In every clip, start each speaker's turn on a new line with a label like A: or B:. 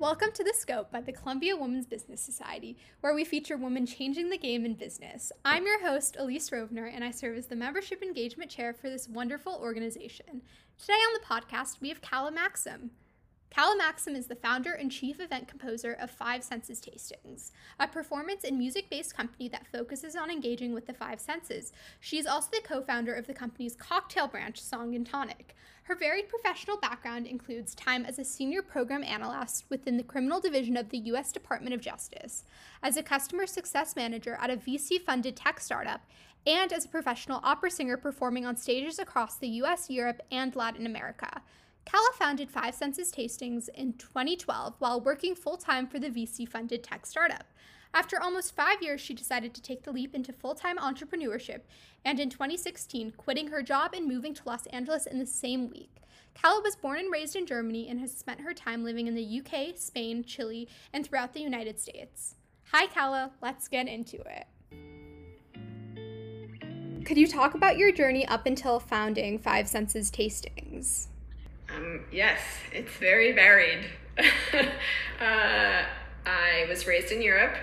A: Welcome to The Scope by the Columbia Women's Business Society, where we feature women changing the game in business. I'm your host, Elise Rovner, and I serve as the Membership Engagement Chair for this wonderful organization. Today on the podcast, we have Kala Maxim. Kala Maxim is the founder and chief event composer of Five Senses Tastings, a performance and music based company that focuses on engaging with the five senses. She is also the co founder of the company's cocktail branch, Song and Tonic. Her varied professional background includes time as a senior program analyst within the criminal division of the U.S. Department of Justice, as a customer success manager at a VC funded tech startup, and as a professional opera singer performing on stages across the US, Europe, and Latin America. Kala founded Five Senses Tastings in 2012 while working full time for the VC funded tech startup. After almost five years, she decided to take the leap into full time entrepreneurship, and in 2016, quitting her job and moving to Los Angeles in the same week. Kala was born and raised in Germany and has spent her time living in the UK, Spain, Chile, and throughout the United States. Hi, Calla, let's get into it. Could you talk about your journey up until founding Five Senses Tastings?
B: Um, yes, it's very varied. uh, I was raised in Europe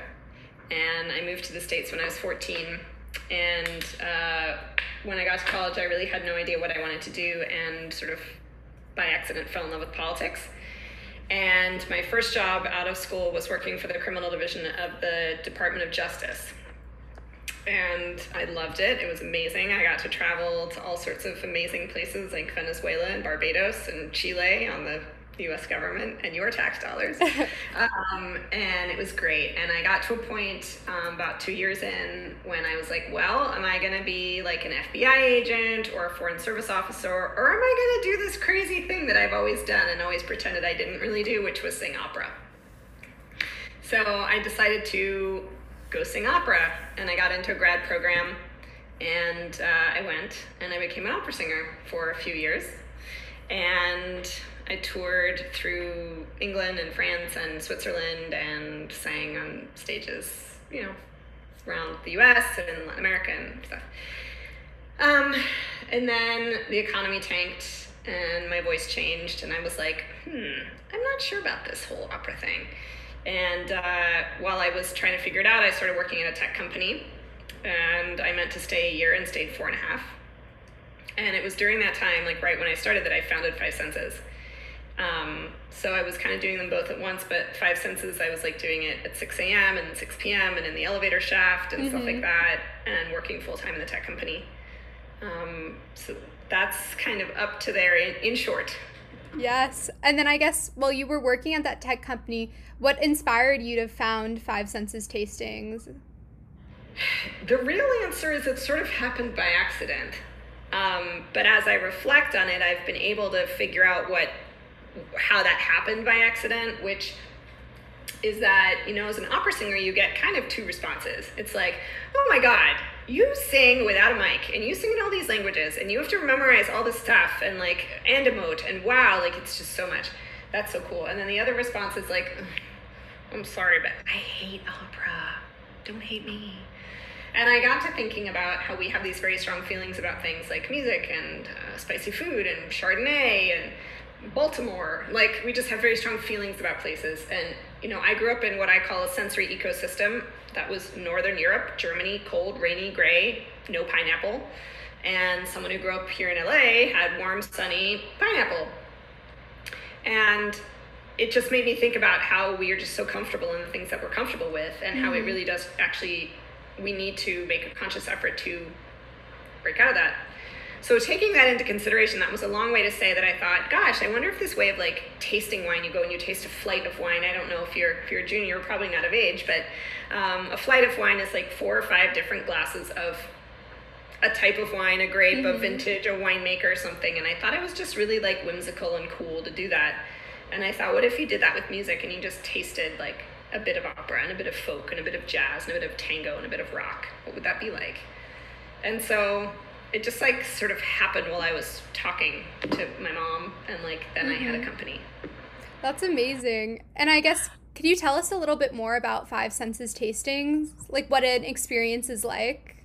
B: and I moved to the States when I was 14. And uh, when I got to college, I really had no idea what I wanted to do and sort of by accident fell in love with politics. And my first job out of school was working for the criminal division of the Department of Justice. And I loved it. It was amazing. I got to travel to all sorts of amazing places like Venezuela and Barbados and Chile on the US government and your tax dollars. um, and it was great. And I got to a point um, about two years in when I was like, well, am I going to be like an FBI agent or a foreign service officer? Or am I going to do this crazy thing that I've always done and always pretended I didn't really do, which was sing opera? So I decided to go sing opera. And I got into a grad program. And uh, I went and I became an opera singer for a few years. And I toured through England and France and Switzerland and sang on stages, you know, around the US and Latin America and stuff. Um, and then the economy tanked and my voice changed, and I was like, hmm, I'm not sure about this whole opera thing. And uh, while I was trying to figure it out, I started working at a tech company, and I meant to stay a year and stayed four and a half. And it was during that time, like right when I started, that I founded Five Senses. Um, so I was kind of doing them both at once, but Five Senses, I was like doing it at 6 a.m. and 6 p.m. and in the elevator shaft and mm-hmm. stuff like mm-hmm. that, and working full time in the tech company. Um, so that's kind of up to there in, in short.
A: Yes. And then I guess while you were working at that tech company, what inspired you to found Five Senses Tastings?
B: The real answer is it sort of happened by accident. Um, but as I reflect on it, I've been able to figure out what how that happened by accident, which is that, you know, as an opera singer, you get kind of two responses. It's like, oh my God, you sing without a mic and you sing in all these languages and you have to memorize all this stuff and like, and emote and wow, like it's just so much. That's so cool. And then the other response is like, I'm sorry, but I hate opera. Don't hate me. And I got to thinking about how we have these very strong feelings about things like music and uh, spicy food and Chardonnay and Baltimore. Like we just have very strong feelings about places. And you know, I grew up in what I call a sensory ecosystem. That was Northern Europe, Germany, cold, rainy, gray, no pineapple. And someone who grew up here in LA had warm, sunny pineapple. And it just made me think about how we are just so comfortable in the things that we're comfortable with and mm-hmm. how it mm-hmm. really does actually we need to make a conscious effort to break out of that so taking that into consideration, that was a long way to say that I thought, gosh, I wonder if this way of like tasting wine, you go and you taste a flight of wine. I don't know if you're if you're a junior, you're probably not of age, but um, a flight of wine is like four or five different glasses of a type of wine, a grape, mm-hmm. a vintage, a winemaker, or something. And I thought it was just really like whimsical and cool to do that. And I thought, what if you did that with music and you just tasted like a bit of opera and a bit of folk and a bit of jazz and a bit of tango and a bit of rock? What would that be like? And so it just like sort of happened while I was talking to my mom, and like then mm-hmm. I had a mm-hmm. company.
A: That's amazing. And I guess could you tell us a little bit more about Five Senses tastings, like what an experience is like?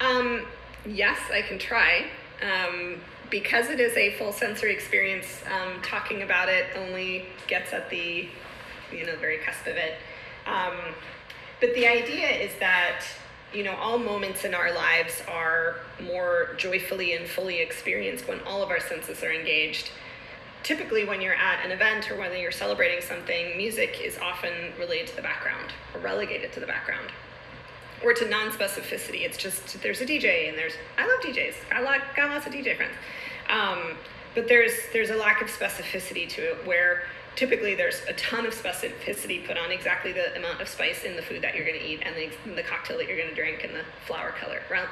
B: Um, yes, I can try. Um, because it is a full sensory experience, um, talking about it only gets at the, you know, very cusp of it. Um, but the idea is that, you know, all moments in our lives are more joyfully and fully experienced when all of our senses are engaged. Typically, when you're at an event or when you're celebrating something, music is often related to the background or relegated to the background or to non-specificity. It's just there's a DJ and there's I love DJs. I like got lots of DJ friends, um, but there's there's a lack of specificity to it where typically there's a ton of specificity put on exactly the amount of spice in the food that you're going to eat and the, the cocktail that you're going to drink and the flower color right?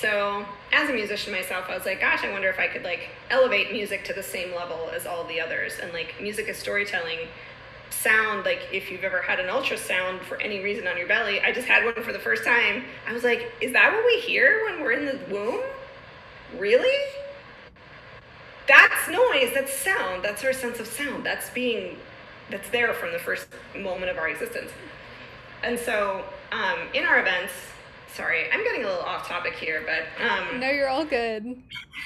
B: So as a musician myself i was like gosh i wonder if i could like elevate music to the same level as all the others. And like music is storytelling. Sound like if you've ever had an ultrasound for any reason on your belly i just had one for the first time. I was like is that what we hear when we're in the womb? Really that's noise that's sound that's our sense of sound that's being that's there from the first moment of our existence. And so um, in our events sorry i'm getting a little off topic here but um,
A: no you're all good.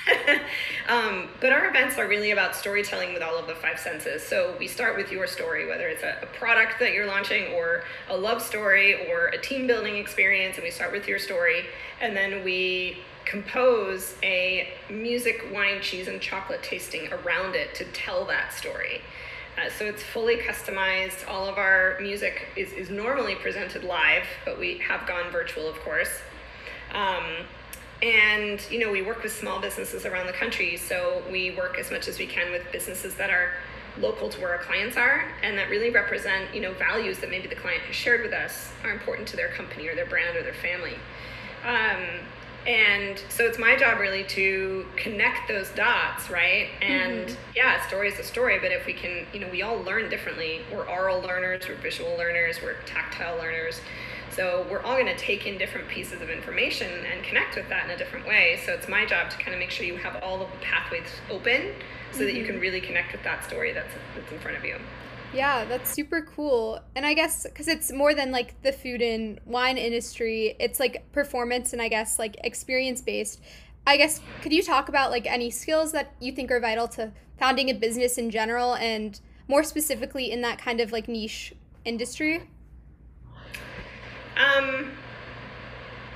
B: Um, but our events are really about storytelling with all of the five senses. So we start with your story whether it's a, a product that you're launching or a love story or a team building experience and we start with your story. And then we compose a music, wine, cheese, and chocolate tasting around it to tell that story. Uh, so it's fully customized. All of our music is, is normally presented live, but we have gone virtual, of course. Um, and you know, we work with small businesses around the country, so we work as much as we can with businesses that are local to where our clients are and that really represent you know values that maybe the client has shared with us are important to their company or their brand or their family. Um, and so it's my job really to connect those dots right and mm-hmm. yeah a story is a story but if we can you know we all learn differently we're oral learners we're visual learners we're tactile learners so we're all going to take in different pieces of information and connect with that in a different way so it's my job to kind of make sure you have all of the pathways open so mm-hmm. that you can mm-hmm. really connect with that story that's that's in front of you
A: yeah, that's super cool. And I guess because it's more than like the food and wine industry, it's like performance and I guess like experience based. I guess could you talk about like any skills that you think are vital to founding a business in general and more specifically in that kind of like niche industry?
B: Um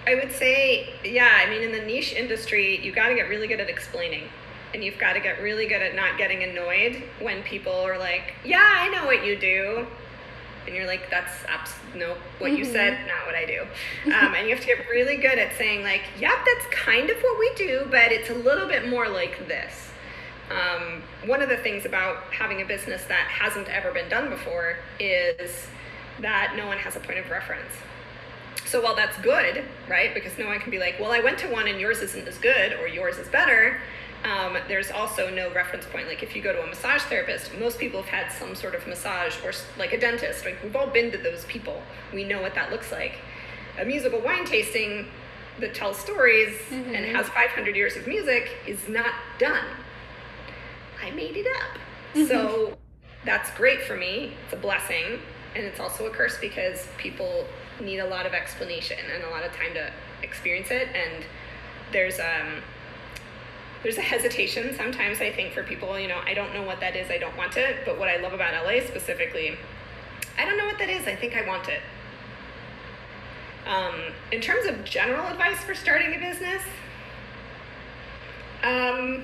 B: I would say yeah, I mean in the niche industry, you got to get really good at explaining and you've got to get really good at not getting annoyed when people are like, "Yeah, I know what you do," and you're like, "That's abs- no, what mm-hmm. you said, mm-hmm. not what I do." Um, and you have to get really good at saying like, "Yep, that's kind of what we do, but it's a little bit more like this." Um, one of the things about having a business that hasn't ever been done before is that no one has a point of reference. So while that's good, right? Because no one can be like, well, I went to one and yours isn't as good or yours is better um, there's also no reference point. Like if you go to a massage therapist, most people have had some sort of massage or like a dentist. Like we've all been to those people. We know what that looks like. A musical wine tasting that tells stories mm-hmm. and has 500 years of music is not done. I made it up. Mm-hmm. So that's great for me. It's a blessing. And it's also a curse because people need a lot of explanation and a lot of time to experience it. And there's um, there's a hesitation sometimes I think for people, you know, I don't know what that is, I don't want it, but what I love about LA specifically, I don't know what that is, I think I want it. Um, in terms of general advice for starting a business, um,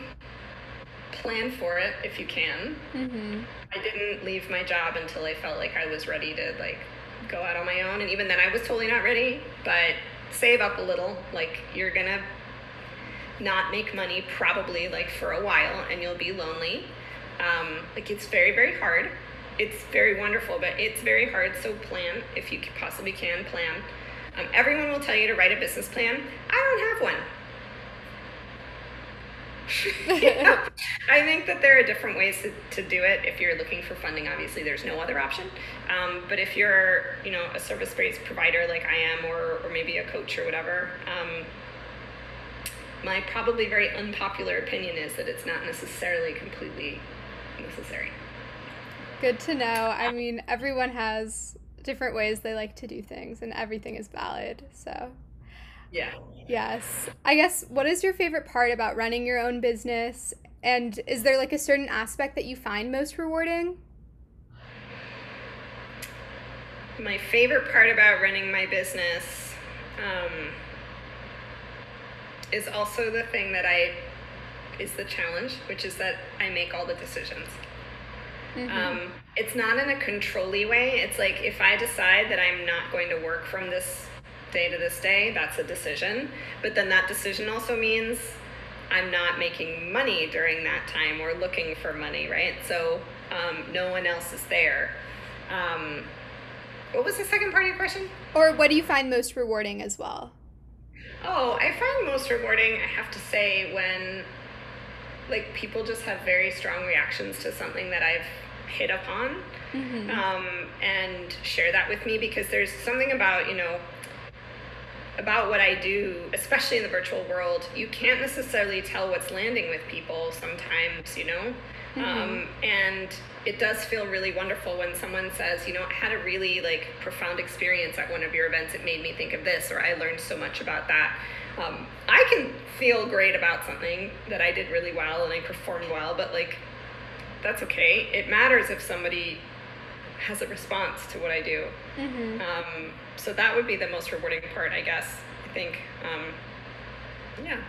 B: plan for it if you can. Mm-hmm. I didn't leave my job until I felt like I was ready to like go out on my own, and even then I was totally not ready. But save up a little. Like you're gonna not make money probably like for a while and you'll be lonely. Um, like it's very, very hard. It's very wonderful, but it's very hard. So plan if you possibly can plan. Um, everyone will tell you to write a business plan. I don't have one. yeah. I think that there are different ways to, to do it. If you're looking for funding, obviously there's no other option. Um, but if you're, you know, a service-based provider like I am, or, or maybe a coach or whatever, um, my probably very unpopular opinion is that it's not necessarily completely necessary.
A: Good to know. I mean, everyone has different ways they like to do things, and everything is valid. So,
B: Yeah.
A: Yes. I guess what is your favorite part about running your own business? And is there like a certain aspect that you find most rewarding?
B: My favorite part about running my business um, is also the thing that I is the challenge, which is that I make all the decisions. Mm-hmm. Um, it's not in a controlly way. It's like if I decide that I'm not going to work from this day to this day, that's a decision. But then that decision also means I'm not making money during that time or looking for money, right? So um, no one else is there. Um, what was the second part of your question?
A: Or what do you find most rewarding as well?
B: Oh, I find most rewarding, I have to say, when like people just have very strong reactions to something that I've hit upon mm-hmm. um, and share that with me because there's something about, you know, about what I do, especially in the virtual world, you can't necessarily tell what's landing with people sometimes, you know? Mm-hmm. Um, and it does feel really wonderful when someone says, you know, I had a really like profound experience at one of your events. It made me think of this, or I learned so much about that. Um, I can feel great about something that I did really well and I performed well, but like, that's okay. It matters if somebody has a response to what I do. Mm-hmm. Um, so that would be the most rewarding part, I guess. I think. Um, yeah.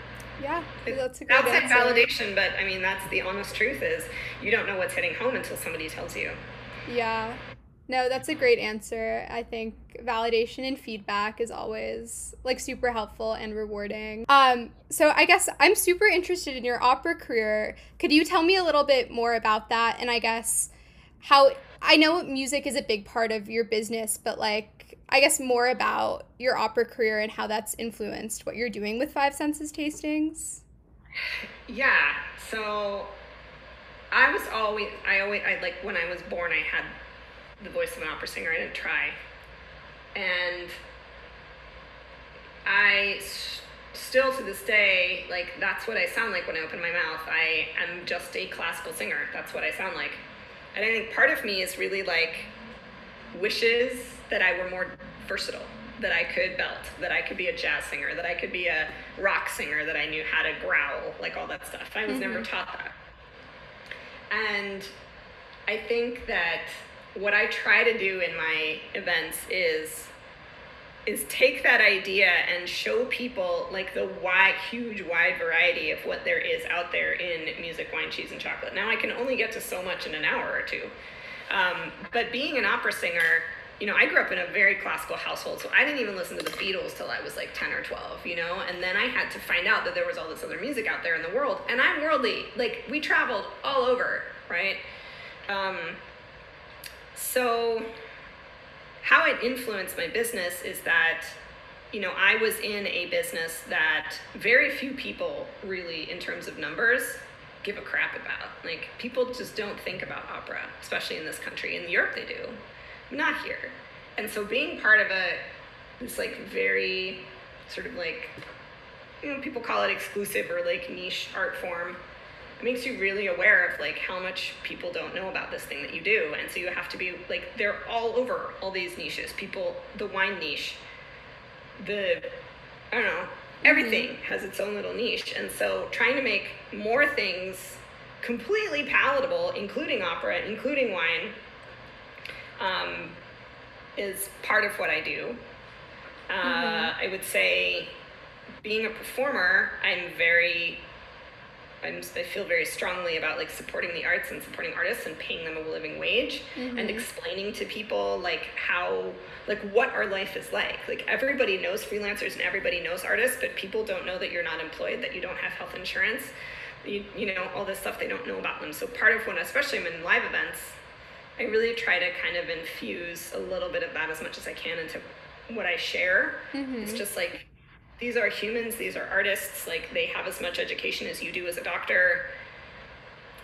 A: Yeah, that's a
B: good outside validation, but I mean that's the honest truth is you don't know what's hitting home until somebody tells you.
A: Yeah. No, that's a great answer. I think validation and feedback is always like super helpful and rewarding. Um, so I guess I'm super interested in your opera career. Could you tell me a little bit more about that? And I guess how I know music is a big part of your business, but like I guess more about your opera career and how that's influenced what you're doing with Five Senses tastings.
B: Yeah. So I was always I always I like when I was born I had the voice of an opera singer. I didn't try. And I still to this day like that's what I sound like when I open my mouth. I am just a classical singer. That's what I sound like. And I think part of me is really like wishes that I were more versatile, that I could belt, that I could be a jazz singer, that I could be a rock singer, that I knew how to growl, like all that stuff. I was mm-hmm. never taught that. And I think that what I try to do in my events is is take that idea and show people like the wide huge wide variety of what there is out there in music wine cheese and chocolate now i can only get to so much in an hour or two um, but being an opera singer you know i grew up in a very classical household so i didn't even listen to the beatles till i was like 10 or 12 you know? And then i had to find out that there was all this other music out there in the world and i'm worldly like we traveled all over right? Um, so how it influenced my business is that you know i was in a business that very few people really in terms of numbers give a crap about. Like people just don't think about opera especially in this country. In europe they do not here and so being part of a this like very sort of like you know people call it exclusive or like niche art form it makes you really aware of like how much people don't know about this thing that you do and so you have to be like they're all over all these niches people the wine niche the i don't know mm-hmm. everything mm-hmm. has its own little niche and so trying to make more things completely palatable including opera including wine um, is part of what i do uh, mm-hmm. i would say being a performer i'm very I'm, I feel very strongly about like supporting the arts and supporting artists and paying them a living wage mm-hmm. and explaining to people like how like what our life is like like everybody knows freelancers and everybody knows artists but people don't know that you're not employed that you don't have health insurance you, you know all this stuff they don't know about them so part of when especially I'm in live events I really try to kind of infuse a little bit of that as much as I can into what I share mm-hmm. it's just like these are humans, these are artists, like they have as much education as you do as a doctor.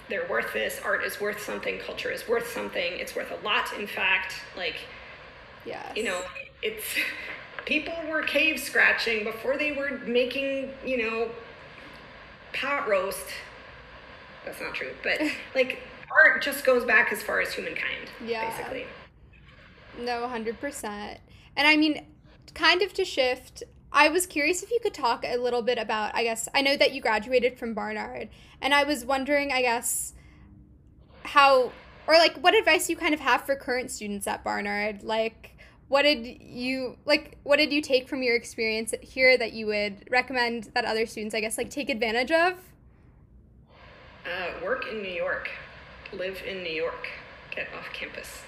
B: They're worth this, art is worth something, culture is worth something, it's worth a lot, in fact. Like,
A: yeah,
B: you know, it's people were cave scratching before they were making, you know, pot roast. That's not true, but like art just goes back as far as humankind, yeah. basically.
A: No, 100%. And I mean, kind of to shift I was curious if you could talk a little bit about, I guess, I know that you graduated from Barnard, and I was wondering, I guess, how, or like what advice you kind of have for current students at Barnard. Like, what did you, like, what did you take from your experience here that you would recommend that other students, I guess, like take advantage of?
B: Uh, work in New York, live in New York, get off campus.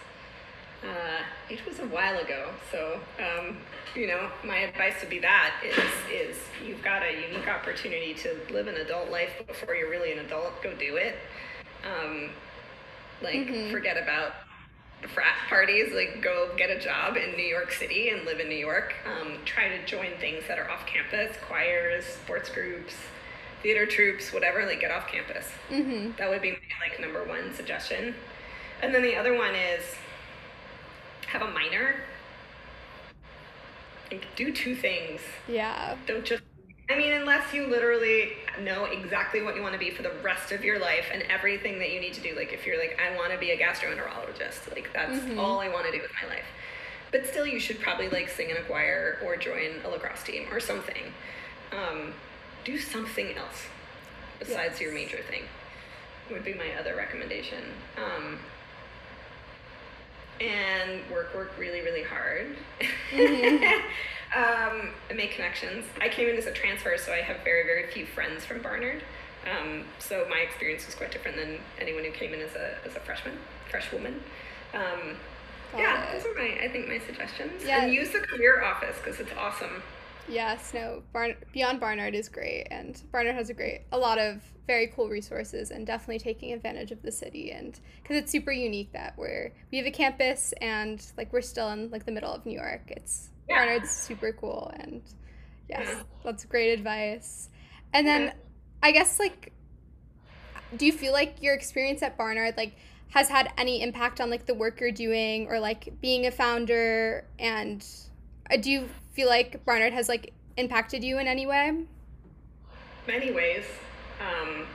B: Uh, it was a while ago, so um, you know my advice would be that is is you've got a unique opportunity to live an adult life before you're really an adult. Go do it. Um, like mm-hmm. forget about the frat parties. Like go get a job in New York City and live in New York. Um, try to join things that are off campus, choirs, sports groups, theater troupes, whatever. Like get off campus. Mm-hmm. That would be my like number one suggestion. And then the other one is have a minor. Like, do two things.
A: Yeah.
B: Don't just. I mean, unless you literally know exactly what you want to be for the rest of your life and everything that you need to do. Like, if you're like, I want to be a gastroenterologist, like, that's mm-hmm. all I want to do with my life. But still, you should probably like sing in a choir or join a lacrosse team or something. Um, do something else besides yes. your major thing, would be my other recommendation. Um, and work work really really hard mm-hmm. um, make connections i came in as a transfer so i have very very few friends from barnard um, so my experience was quite different than anyone who came in as a, as a freshman fresh woman um, yeah it. those are my i think my suggestions yeah. and use the career office because it's awesome
A: Yes, no, Barn- Beyond Barnard is great, and Barnard has a great, a lot of very cool resources, and definitely taking advantage of the city, and because it's super unique that we're we have a campus, and like we're still in like the middle of New York. It's yeah. Barnard's super cool, and yes, yeah. that's great advice. And then, yeah. I guess like, do you feel like your experience at Barnard like has had any impact on like the work you're doing, or like being a founder and uh, do you feel like Barnard has like impacted you in any way?
B: Many ways. Um,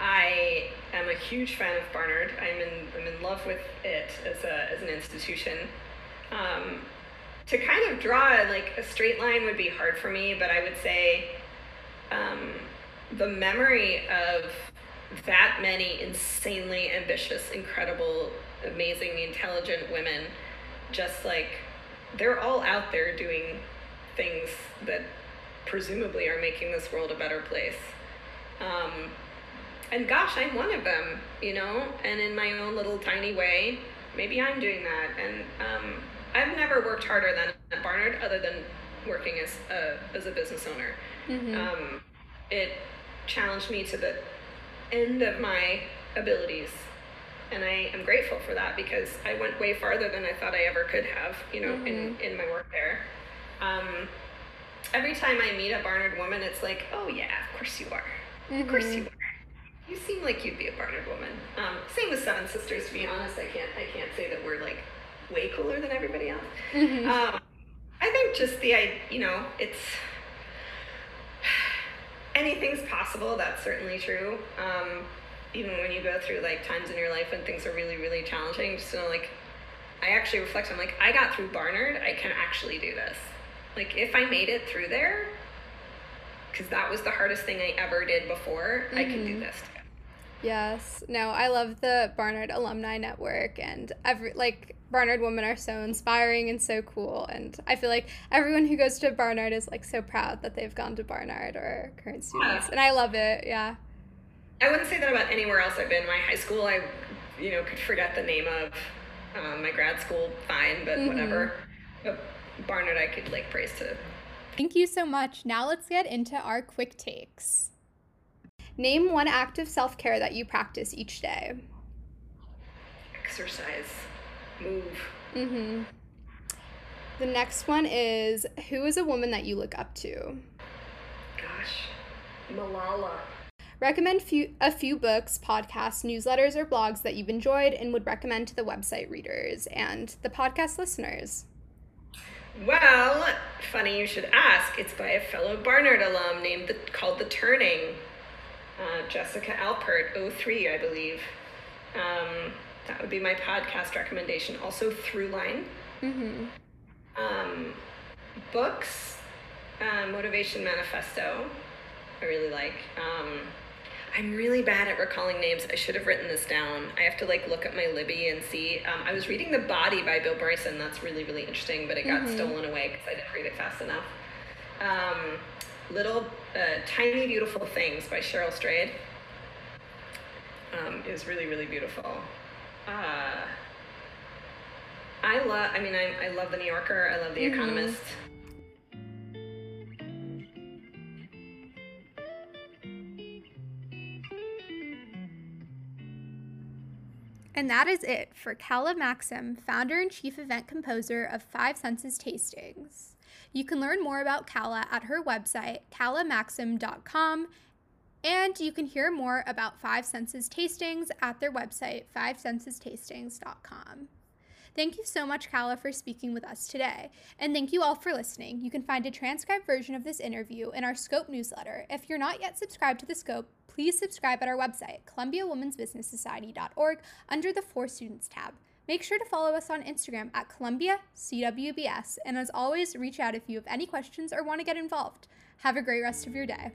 B: I am a huge fan of Barnard. I'm in I'm in love with it as a as an institution. Um, to kind of draw like a straight line would be hard for me, but I would say um, the memory of that many insanely ambitious, incredible, amazing, intelligent women just like they're all out there doing things that presumably are making this world a better place. Um, and gosh, I'm one of them, you know, and in my own little tiny way, maybe I'm doing that. And um, I've never worked harder than at Barnard other than working as a, as a business owner. Mm-hmm. Um, it challenged me to the end of my abilities and I am grateful for that because I went way farther than I thought I ever could have, you know, mm-hmm. in, in my work there. Um, every time I meet a Barnard woman, it's like, oh yeah, of course you are. Mm-hmm. Of course you are. You seem like you'd be a Barnard woman. Um, same with Seven Sisters. To be honest, I can't I can't say that we're like way cooler than everybody else. Mm-hmm. Um, I think just the I you know it's anything's possible. That's certainly true. Um, even when you go through like times in your life when things are really really challenging just know like i actually reflect i'm like i got through barnard i can actually do this like if i made it through there because that was the hardest thing i ever did before mm-hmm. i can do this too.
A: yes no i love the barnard alumni network and every like barnard women are so inspiring and so cool and i feel like everyone who goes to barnard is like so proud that they've gone to barnard or current students yeah. and i love it yeah
B: I wouldn't say that about anywhere else I've been. My high school, I, you know, could forget the name of. Um, my grad school, fine, but mm-hmm. whatever. But Barnard, I could like praise to.
A: Thank you so much. Now let's get into our quick takes. Name one act of self care that you practice each day.
B: Exercise. Move.
A: Mm-hmm. The next one is Who is a woman that you look up to?
B: Gosh, Malala.
A: Recommend few, a few books, podcasts, newsletters, or blogs that you've enjoyed and would recommend to the website readers and the podcast listeners.
B: Well, funny you should ask. It's by a fellow Barnard alum named the, called The Turning, uh, Jessica Alpert, 03, I believe. Um, that would be my podcast recommendation. Also, Throughline. Mm-hmm. Um, books. uh, Motivation Manifesto. I really like. Um, I'm really bad at recalling names. I should have written this down. I have to like look at my Libby and see. Um, I was reading The Body by Bill Bryson. That's really really interesting, but it got
A: Mhm.
B: stolen away because I didn't read it fast enough. Um, Little uh, Tiny Beautiful Things by Cheryl Strayed. Um, it was really really beautiful. Uh, I love. I mean, I, I love The New Yorker. I love The
A: Mhm.
B: Economist.
A: And that is it for Kala Maxim, founder and chief event composer of Five Senses Tastings. You can learn more about Kala at her website, kalamaxim.com, and you can hear more about Five Senses Tastings at their website, fivesensestastings.com. Thank you so much, Kala, for speaking with us today. And thank you all for listening. You can find a transcribed version of this interview in our Scope newsletter. If you're not yet subscribed to the Scope, please subscribe at our website, ColumbiaWomen'sBusinessSociety.org, under the For Students tab. Make sure to follow us on Instagram at Columbia CWBS. And as always, reach out if you have any questions or want to get involved. Have a great rest of your day.